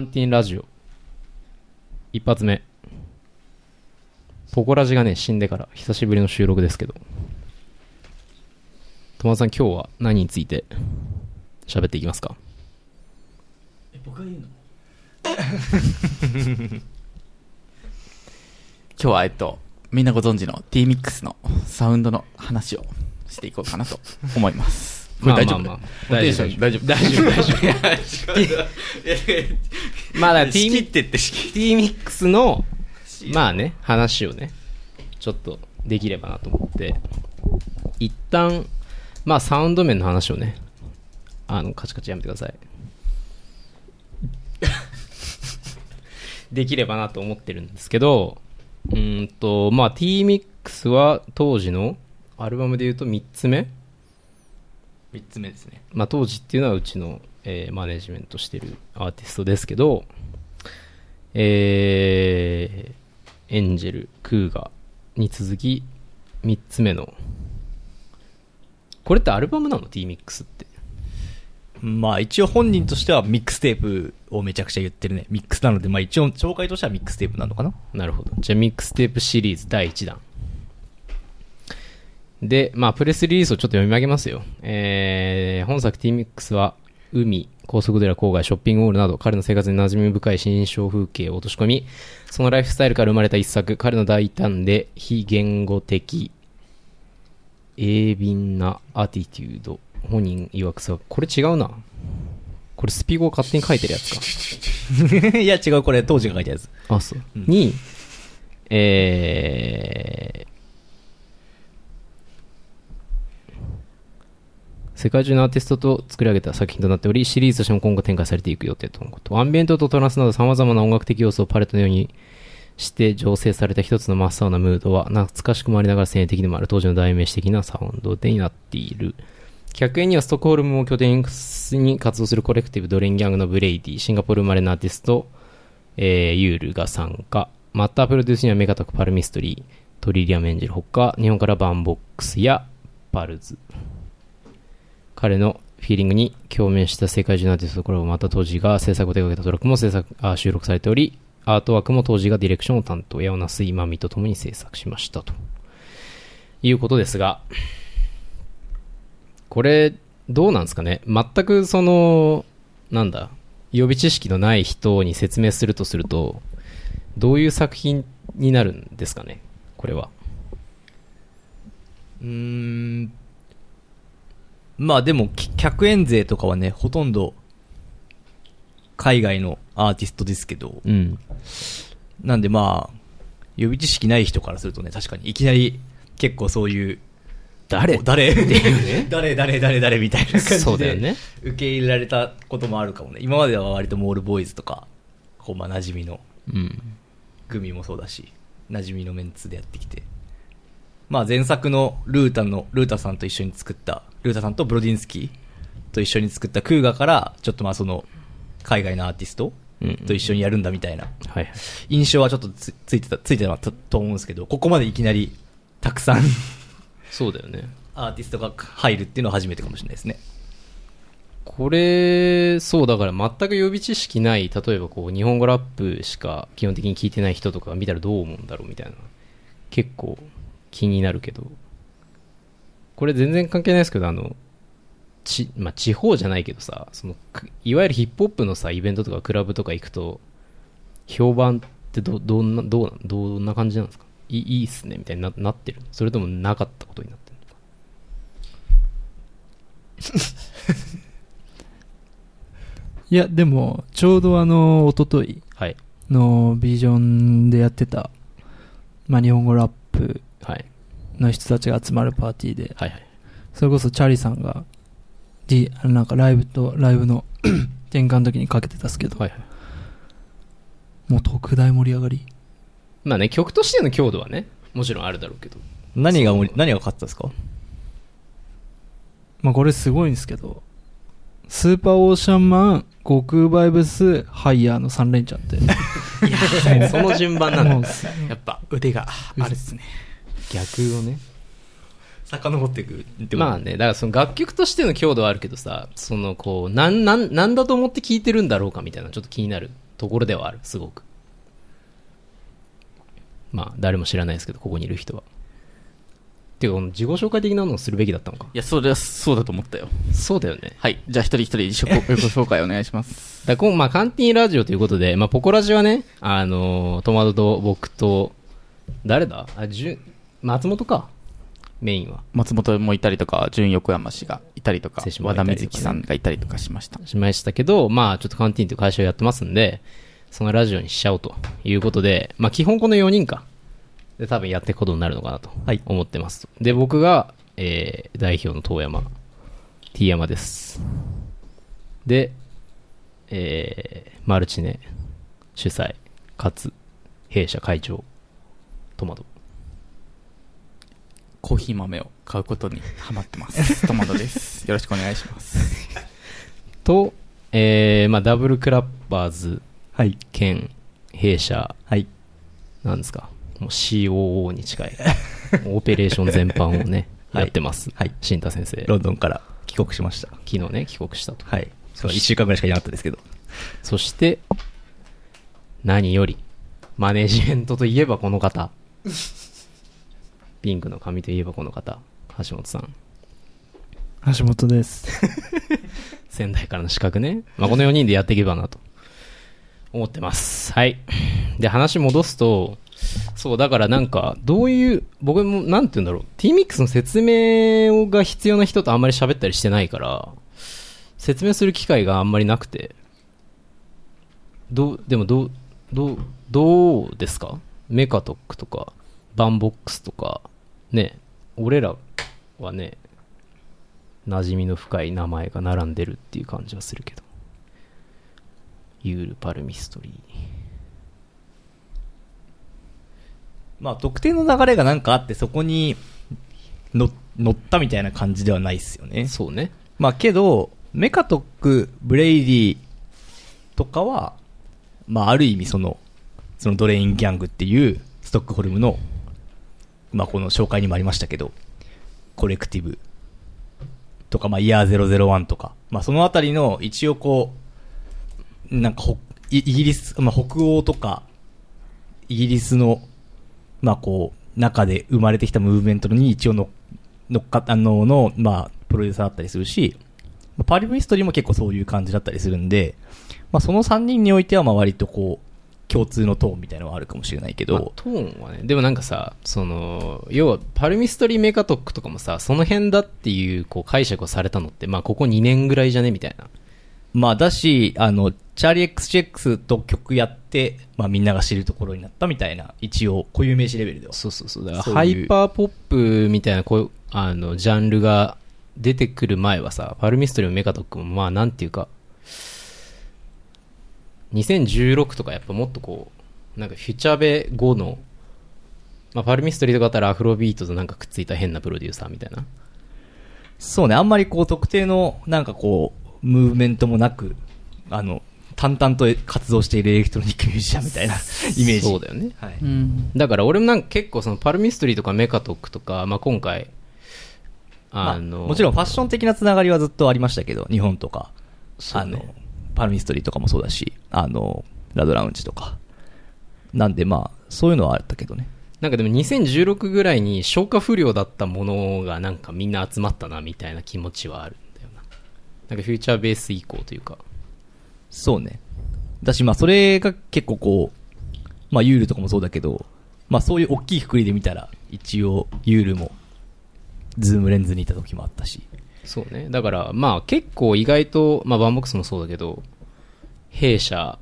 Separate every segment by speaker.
Speaker 1: カンティーンラジオ。一発目。ポコラジがね死んでから久しぶりの収録ですけど。友田さん今日は何について喋っていきますか？
Speaker 2: え僕が言うの？
Speaker 3: 今日はえっとみんなご存知の T-MIX のサウンドの話をしていこうかなと思いますこれ大丈夫、
Speaker 1: まあまあまあ大丈夫
Speaker 3: 大丈夫。
Speaker 1: 大丈夫大丈夫。まあだから
Speaker 3: 仕
Speaker 1: T
Speaker 3: 切ってってっ
Speaker 1: T ミックスのまあね話をねちょっとできればなと思って。一旦まあサウンド面の話をねあのカチカチやめてください。できればなと思ってるんですけどうーんとまあ T ミックスは当時のアルバムで言うと3つ目
Speaker 3: 3つ目ですね。
Speaker 1: まあ、 Tohji っていうのはうちの、えーマネジメントしてるアーティストですけど、えー angel、KUUGA に続き3つ目のこれってアルバムなの ?T-MIX って。
Speaker 2: まあ一応本人としてはミックステープをめちゃくちゃ言ってるね。ミックスなので、まあ一応紹介としてはミックステープなのかな。
Speaker 1: なるほど。じゃあミックステープシリーズ第1弾でまあプレスリリースをちょっと読み上げますよ。えー本作 T-MIX は海高速寺郊外ショッピングモールなど彼の生活に馴染み深い新象風景を落とし込みそのライフスタイルから生まれた一作彼の大胆で非言語的鋭敏なアティテュード。本人曰くさこれ違うな。これスピーゴを勝手に書いてるやつか。
Speaker 2: いや違う、これ当時が書いたやつ。
Speaker 1: あ、そう。
Speaker 2: うん
Speaker 1: に、えー、世界中のアーティストと作り上げた作品となっており、シリーズとしても今後展開されていく予定とのこと。アンビエントとトランスなど様々な音楽的要素をパレットのようにして醸成された一つの真っ青なムードは、懐かしくもありながら先鋭的でもある Tohji の代名詞的なサウンドでになっている。100円にはストックホルムを拠点に活動するコレクティブ Drain Gang の Bladee、シンガポール生まれのアーティスト、えーユールが参加。また、プロデュースにはメガトク、パルミストリー、トリリアムエンジェルほか、日本からバンボックスやパルズ。彼のフィーリングに共鳴した世界中のアーティストこれをまた当時が制作を手掛けたトラックも制作あ収録されており、アートワークも当時がディレクションを担当、矢尾那須今美と共に制作しましたと。いうことですが、これ、どうなんですかね？全くその、なんだ、予備知識のない人に説明するとすると、どういう作品になるんですかね？これは。
Speaker 2: うーん。まあでも、き客演勢とかはね、ほとんど海外のアーティストですけど、
Speaker 1: うん。
Speaker 2: なんでまあ、予備知識ない人からするとね、確かにいきなり結構そういう、
Speaker 1: 誰？
Speaker 2: お 誰？誰誰誰誰みたいな感じで
Speaker 1: そうだよね。
Speaker 2: 受け入れられたこともあるかもね。今までは割とモールボーイズとか、こうまあ馴染みの
Speaker 1: うん。
Speaker 2: グミもそうだし、馴染みのメンツでやってきて。まあ前作のルータの、ルータさんと一緒に作った、ルータさんとブロディンスキーと一緒に作ったクーガから、ちょっとまあその、海外のアーティスト
Speaker 1: うん
Speaker 2: と一緒にやるんだみたいな。印象はちょっとつついてた、ついてたとと思うんですけど、ここまでいきなりたくさん
Speaker 1: そうだよね。
Speaker 2: アーティストが入るっていうのは初めてかもしれないですね。
Speaker 1: これ、そうだから全く予備知識ない、例えばこう、日本語ラップしか基本的に聞いてない人とかが見たらどう思うんだろうみたいな。結構気になるけど。これ全然関係ないですけど、あの、ち、まあ、地方じゃないけどさ、その、くいわゆるヒップホップのさ、イベントとかクラブとか行くと、評判ってど、どんな、どうどんな感じなんですか？いいいいっすねみたいにななってるそれともなかったことになってるのか？
Speaker 4: いや、でも、ちょうどあの、一昨日
Speaker 1: はい。
Speaker 4: のビジョンでやってた、まあ、日本語ラップ
Speaker 1: はい。
Speaker 4: の人たちが集まるパーティーで、
Speaker 1: はいはい。
Speaker 4: それこそチャーリーさんが、D、なんかライブと、ライブの 転換の時にかけてたっすけど、
Speaker 1: はいはい。
Speaker 4: もう特大盛り上がり。
Speaker 1: まあね、曲としての強度はね、もちろんあるだろうけど。
Speaker 2: 何が何が勝ったんですか？
Speaker 4: まあ、これすごいんですけど、スーパーオーシャンマン、悟空バイブス、ハイヤーの3連チャンって。
Speaker 1: いや、その順番なんだ。
Speaker 4: もうす
Speaker 3: やっぱ腕があるっすね
Speaker 1: 逆をね。
Speaker 2: 遡ってくるって
Speaker 1: まあね、だからその楽曲としての強度はあるけどさ、そのこう、なん、なん、なんだと思って聴いてるんだろうかみたいな、ちょっと気になるところではある、すごく。まあ、誰も知らないですけど、ここにいる人は。ていうか、自己紹介的なのをするべきだったのか。
Speaker 3: いや、それはそうだと思ったよ。
Speaker 1: そうだよね。
Speaker 3: はい。じゃあ、一人一人 自己紹介お願いします。
Speaker 1: だからこうまあ、カンティーンラジオということで、まあ、ポコラジはね、あのー、トマトと僕と、誰だ？あ、じゅん、松本か。メインは。
Speaker 3: 松本もいたりとか、純横山氏がいたりとか
Speaker 1: 瀬、島
Speaker 3: 和田瑞希さんがいたりとかしました。
Speaker 1: しましたけど、まあ、ちょっとカンティーンという会社をやってますんで、そのラジオにしちゃおうということで、まあ、基本この4人か。で、多分やっていくことになるのかなと
Speaker 2: はい
Speaker 1: 思ってます。で、僕が、えー、代表の遠山、T 山です。で、えー、マルチネ主催、かつ、弊社会長、トマト。
Speaker 3: コーヒー豆を買うことにハマってます。トマトです。よろしくお願いします。
Speaker 1: と、えー、まあ、ダブルクラッパーズ
Speaker 2: はい。
Speaker 1: 兼弊社、
Speaker 2: はい。
Speaker 1: なんですか、もう COO に近い、オペレーション全般をね、
Speaker 2: はい
Speaker 1: やってます。
Speaker 2: はい
Speaker 1: 新太先生。
Speaker 2: ロンドンから帰国しました。
Speaker 1: 昨日ね、帰国したと。
Speaker 2: はい。そう、1週間ぐらいしかいなかったですけど。
Speaker 1: そして、何より、マネジメントといえばこの方。ピンクの髪といえばこの方。橋本さん。
Speaker 4: 橋本です。
Speaker 1: 仙台からの資格ね。まあ、この4人でやっていけばなと思ってます。はい。で、話戻すと、そう、だからなんか、どういう、僕も、なんて言うんだろう、T-Mix の説明が必要な人とあんまり喋ったりしてないから、説明する機会があんまりなくて、どう、でもどう、どう、どうですか？Mechatok とか、 banvox とか、ね、俺らはね、馴染みの深い名前が並んでるっていう感じはするけど。 yeule、Palmistry。
Speaker 2: まあ、特定の流れがなんかあって、そこに乗乗ったみたいな感じではないですよね。
Speaker 1: そうね。
Speaker 2: まあ、けど、 Mechatok、Bladeeとかは、まあ、ある意味その、そのドレインギャングっていう、ストックホルムの、まあ、この紹介にもありましたけど、コレクティブ。とか、まあ、イヤー001とか、まあ、そのあたりの、一応こう、なんか、イギリス、まあ、北欧とか、イギリスの、まあ、こう、中で生まれてきたムーブメントに一応の乗っかあの、の、まあ、プロデューサーだったりするし、まあパリミストリーも結構そういう感じだったりするんで、まあ、その3人においては、まあ、割とこう、共通のトーンみたいなのはあるかもしれないけど、
Speaker 1: まあトーンはね、でもなんかさ、その、要は、パルミストリーメカトックとかもさ、その辺だっていう、こう、解釈をされたのって、まあ、ここ2年ぐらいじゃね？みたいな。
Speaker 2: まあ、だし、あの、チャーリー XCX と曲やって、まあ、みんなが知るところになったみたいな、一応、固有名詞レベルでは。
Speaker 1: そうそうそう。だから、ハイパーポップみたいな、こういう、あの、ジャンルが出てくる前はさ、パルミストリーもメカトックも、まあ、なんていうか、2016とかやっぱもっとこう、なんかフューチャーベ後の、まあ、パルミストリーとかだったらアフロビートとなんかくっついた変なプロデューサーみたいな。
Speaker 2: そうね、あんまりこう、特定の、なんかこう、ムーブメントもなく、あの、淡々と活動しているエレクトロニックミュージシャンみたいなイメージ。
Speaker 1: そうだよね。
Speaker 2: はい。
Speaker 3: うん。
Speaker 1: だから俺もなんか結構そのパルミストリーとかメカトックとか、まあ、今回、
Speaker 2: まあ
Speaker 1: あの、
Speaker 2: もちろんファッション的なつながりはずっとありましたけど、日本とか、
Speaker 1: そうね
Speaker 2: あの、パルミストリーとかもそうだし、あの、ラドラウンジとか。なんでまあ、そういうのはあったけどね。
Speaker 1: なんかでも2016ぐらいに消化不良だったものがなんかみんな集まったなみたいな気持ちはあるんだよな。なんかフューチャーベース以降というか。
Speaker 2: そうね。だしまあ、それが結構こう、まあ、ユールとかもそうだけど、まあ、そういう大きいくくりで見たら、一応、 yeule も、 Zoom Lens にいた時もあったし。
Speaker 1: そうね。だからまあ結構意外と、まあ banvox もそうだけど、弊社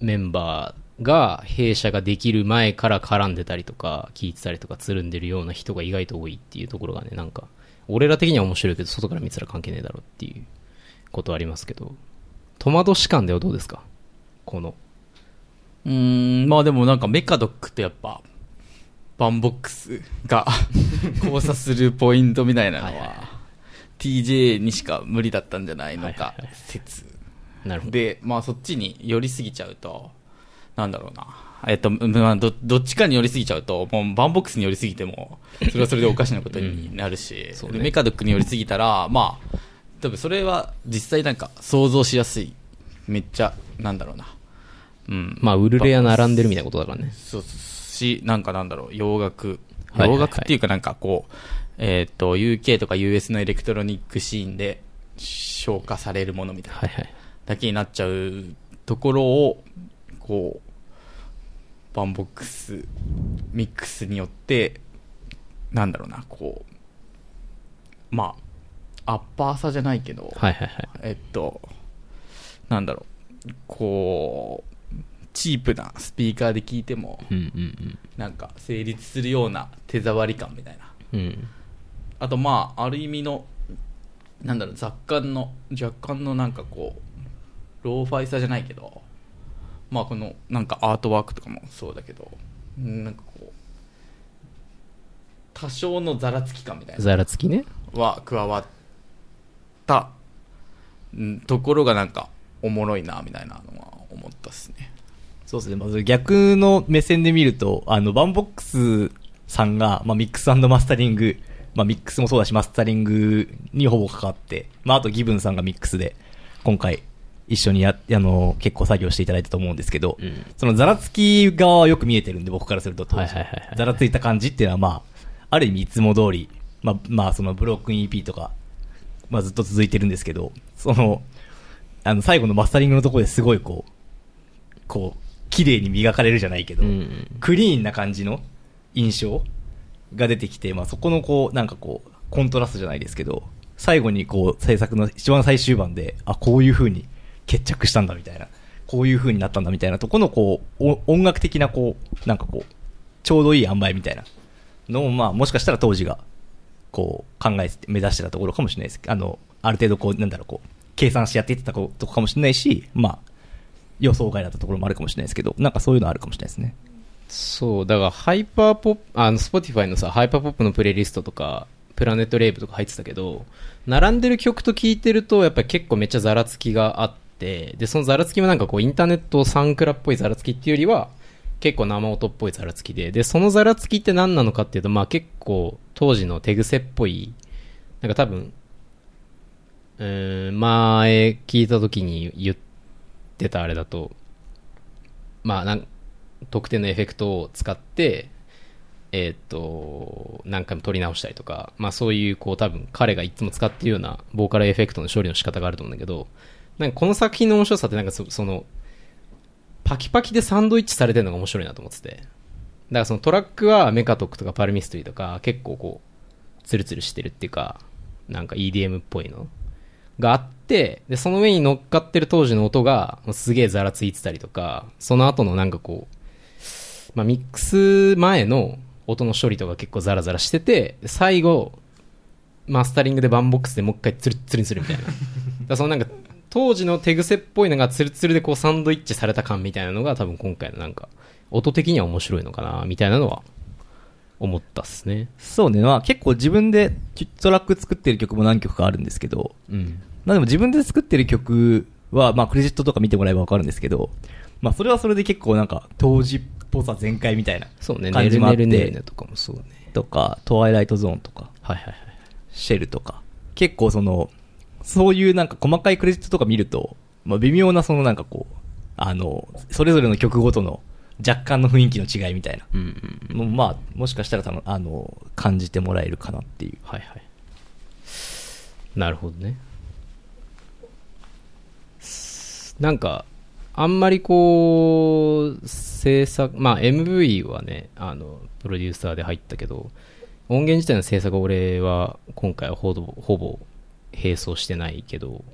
Speaker 1: メンバーが弊社ができる前から絡んでたりとか、聞いてたりとかつるんでるような人が意外と多いっていうところがね、なんか、俺ら的には面白いけど、外から見てたら関係ねえだろっていうことはありますけど、戸惑し感ではどうですか？この。
Speaker 3: うーん、まあでもなんかメカドックってやっぱ、バンボックスが交差するポイントみたいなの
Speaker 1: は、
Speaker 3: TJ にしか無理だったんじゃないのか説。
Speaker 1: なるほど。
Speaker 3: で、まあそっちに寄りすぎちゃうと、なんだろうな。えっと、まあ、ど、どっちかに寄りすぎちゃうと、もうバンボックスに寄りすぎても、それはそれでおかしなことになるし、
Speaker 1: そうね
Speaker 3: でメカドックに寄りすぎたら、まあ、多分それは実際なんか想像しやすい。めっちゃ、なんだろうな。うん。
Speaker 1: まあ、ウルレア並んでるみたいなことだからね。
Speaker 3: そうし、なんかなんだろう、洋楽。洋楽っていうかなんかこう、えっ、と、UK とか US のエレクトロニックシーンで消化されるものみたいな、
Speaker 1: はいはい。
Speaker 3: だけになっちゃうところを、こう、バンボックス、ミックスによって、なんだろうな、こう、まあ、アッパーさじゃないけど、
Speaker 1: はいはいはい。
Speaker 3: えっと、なんだろう、こう、チープなスピーカーで聞いても、
Speaker 1: うんうん
Speaker 3: なんか成立するような手触り感みたいな。
Speaker 1: うん。うん。
Speaker 3: あとまあ、ある意味の、なんだろう、雑感の、若干のなんかこう、ローファイさじゃないけど、まあこの、なんかアートワークとかもそうだけど、うんなんかこう、多少のざらつき感みたいな
Speaker 1: ざらつきね。
Speaker 3: は加わった、うんところがなんかおもろいな、みたいなのは思ったっすね。
Speaker 2: そうですね。まず逆の目線で見ると、あの、バンボックスさんが、まあ、ミックスマスタリング、まあ、ミックスもそうだし、マスタリングにほぼ関わって、まあ、あとギブンさんがミックスで、今回、一緒にや、あの、結構作業していただいたと思うんですけど、
Speaker 1: うん。
Speaker 2: そのざらつき側はよく見えてるんで、僕からすると当時ざらついた感じっていうのは、まあ、ある意味いつも通り、まあ、まあ、そのブロックン EP とか、まあ、ずっと続いてるんですけど、その、あの、最後のマスタリングのところですごいこう、こう、綺麗に磨かれるじゃないけど、
Speaker 1: うんうん
Speaker 2: クリーンな感じの印象が出てきて、まあ、そこのこう、なんかこう、コントラストじゃないですけど、最後にこう、制作の一番最終盤で、あ、こういう風に決着したんだみたいな、こういう風になったんだみたいなとこのこう、お音楽的なこう、なんかこう、ちょうどいい塩梅みたいなのを、まあ、もしかしたら Tohji が、こう、考えて、目指してたところかもしれないです。あの、ある程度こう、なんだろう、こう、計算してやっていってたことかもしれないし、まあ、予想外だったところもあるかもしれないですけど、なんかそういうのあるかもしれないですね。
Speaker 1: そう、だからハイパーポップ、あの、 Spotify のさ、ハイパーポップのプレイリストとか、 Planet Rave とか入ってたけど、並んでる曲と聴いてると、やっぱり結構めっちゃざらつきがあって、で、そのざらつきもなんかこう、インターネットサンクラっぽいざらつきっていうよりは、結構生音っぽいざらつきで、で、そのざらつきって何なのかっていうと、まあ結構当時の手癖っぽい、なんか多分、うん、前聞いた時に言ってたあれだと、まあなん特定のエフェクトを使って、えーっと、何回も撮り直したりとか、まあそういう、こう多分彼がいつも使ってるようなボーカルエフェクトの処理の仕方があると思うんだけど、なんかこの作品の面白さってなんかそその、パキパキでサンドイッチされてるのが面白いなと思ってて。だからそのトラックはメカトックとかパルミストリーとか結構こう、ツルツルしてるっていうか、なんか EDM っぽいのがあって、で、その上に乗っかってる当時の音が、もうすげえざらついてたりとか、その後のなんかこう、まあ、ミックス前の音の処理とか結構ザラザラしてて、で最後、マスタリングでバンボックスでもう一回ツルッツルにするみたいな。だそのなんか、当時の手癖っぽいのがツルツルでこうサンドイッチされた感みたいなのが多分今回のなんか、音的には面白いのかな、みたいなのは思ったっすね。
Speaker 2: そうね、まあ結構自分でトラック作ってる曲も何曲かあるんですけど、
Speaker 1: うん。
Speaker 2: まあでも自分で作ってる曲は、まあクレジットとか見てもらえばわかるんですけど、まあそれはそれで結構なんか当時っぽさ全開みたいな
Speaker 1: そうね、
Speaker 2: 感じもあって
Speaker 1: ねとかもそうね。
Speaker 2: とか、トワイライトゾーンとか、
Speaker 1: はいはいはい。
Speaker 2: シェルとか、結構その、そういうなんか細かいクレジットとか見ると、まあ微妙なそのなんかこう、あの、それぞれの曲ごとの若干の雰囲気の違いみたいな
Speaker 1: うんうんうん。
Speaker 2: まあ、もしかしたら多分あの、感じてもらえるかなっていう。
Speaker 1: はいはい。なるほどね。なんか、あんまりこう、制作、まあ MV はね、あの、プロデューサーで入ったけど、音源自体の制作俺は今回はほぼ、ほぼ並走してないけど、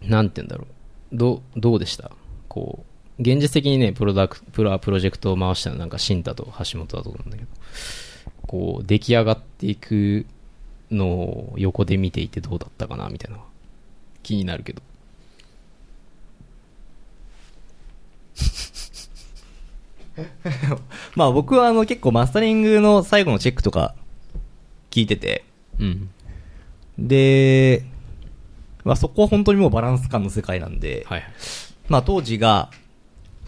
Speaker 1: なんて言うんだろう。どう、どうでした？こう、現実的にね、プロダクプロ、プロジェクトを回したのはなんか新太と橋本だと思うんだけど、こう出来上がっていくのを横で見ていてどうだったかなみたいな気になるけど
Speaker 2: まあ僕はあの結構マスタリングの最後のチェックとか聞いてて、
Speaker 1: うん
Speaker 2: で、まあそこは本当にもうバランス感の世界なんで、
Speaker 1: はいはい
Speaker 2: まあ当時が、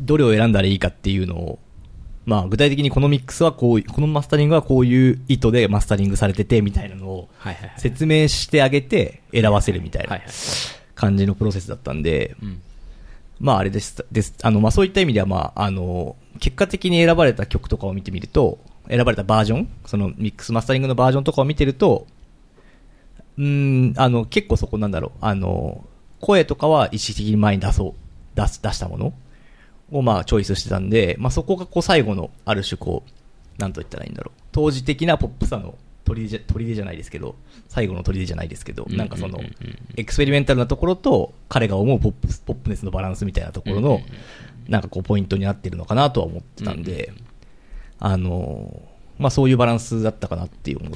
Speaker 2: どれを選んだらいいかっていうのを、まあ具体的にこのミックスはこういう、このマスタリングはこういう意図でマスタリングされててみたいなのを。説明してあげて選ばせるみたいな。感じのプロセスだったんで、
Speaker 1: うん。
Speaker 2: まああれです、です。あの、まあそういった意味ではまあ、あの、結果的に選ばれた曲とかを見てみると、選ばれたバージョンそのミックスマスタリングのバージョンとかを見てると、うん、あの、結構そこなんだろう、あの、声とかは意識的に前に出そう、出す、出したものをまあチョイスしてたんで、まあそこがこう最後のある種こう、なんと言ったらいいんだろう。当時的なポップさの砦じゃ、砦じゃないですけど、最後の砦じゃないですけど、なんかそのexperimental なところと、彼が思うポップ popness のバランスみたいなところの、なんかこうポイントになってるのかなとは思ってたんで、あのー、まあそういうバランスだったかなって思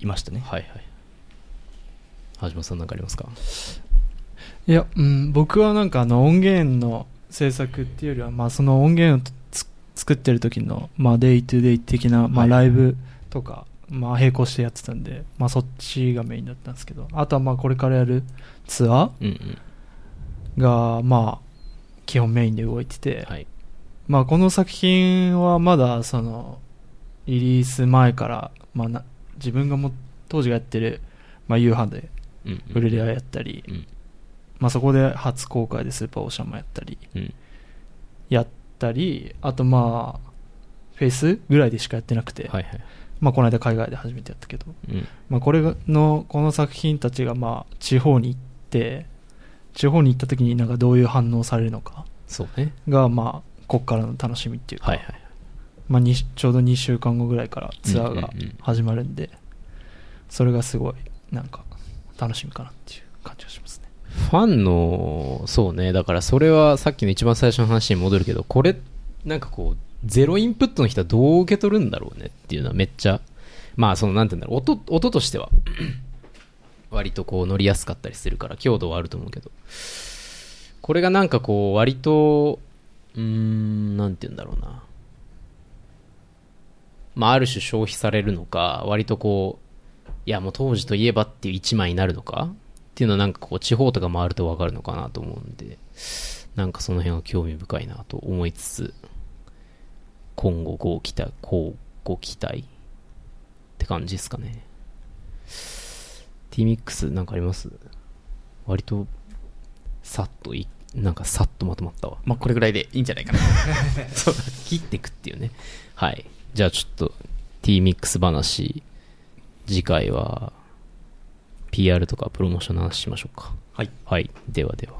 Speaker 2: いましたね。
Speaker 1: はいはい。橋本さんなんかありますか？
Speaker 4: いや、うん、僕はなんかあの音源の制作っていうよりは、まあその音源をつ作ってる時の、まあ day to day 的な、まあ
Speaker 1: はい。
Speaker 4: ライブとか、まあ並行してやってたんで、まあそっちがメインだったんですけど、あとはまあこれからやるツア
Speaker 1: うんうん。
Speaker 4: ーが、まあ基本メインで動いてて、
Speaker 1: はい。
Speaker 4: まあこの作品はまだそのリリース前から、まあな自分がも当時がやってる、まあ、夕飯で
Speaker 1: うんうん。
Speaker 4: ウルレアやったり、
Speaker 1: うん。
Speaker 4: まあ、そこで初公開でスーパーオーシャンもやったり
Speaker 1: うん。
Speaker 4: やったりあとまあフェイスぐらいでしかやってなくて、
Speaker 1: はいはい。
Speaker 4: まあ、この間海外で初めてやったけど、
Speaker 1: うん。
Speaker 4: まあ、これのこの作品たちがまあ地方に行って地方に行った時になんかどういう反応されるのか
Speaker 1: そうね。
Speaker 4: がまあこっからの楽しみっていうか、
Speaker 1: はいはい。
Speaker 4: まあ、にちょうど2週間後ぐらいからツアーが
Speaker 1: うんうんうん
Speaker 4: 始まるんで、それがすごいなんか楽しみかなっていう感じがしますね
Speaker 1: ファンの、そうね、だからそれはさっきの一番最初の話に戻るけど、これ、なんかこう、ゼロインプットの人はどう受け取るんだろうねっていうのはめっちゃ、まあその、なんて言うんだろう、音、音としては、割とこう乗りやすかったりするから、強度はあると思うけど、これがなんかこう、割と、うーん、なんて言うんだろうな。まあある種消費されるのか、割とこう、いやもう当時といえばっていう一枚になるのか？っていうのはなんかこう地方とか回ると分かるのかなと思うんで、なんかその辺は興味深いなと思いつつ、今後ご期待、こうご期待って感じですかね。T-Mix なんかあります？割と、さっとい、なんかさっとまとまったわ。
Speaker 3: まあこれぐらいでいいんじゃないかな
Speaker 1: そう切っていくっていうね。はい。じゃあちょっと T-Mix 話、次回は PR とかプロモーションの話しましょうか。
Speaker 2: はい。
Speaker 1: はい。ではでは。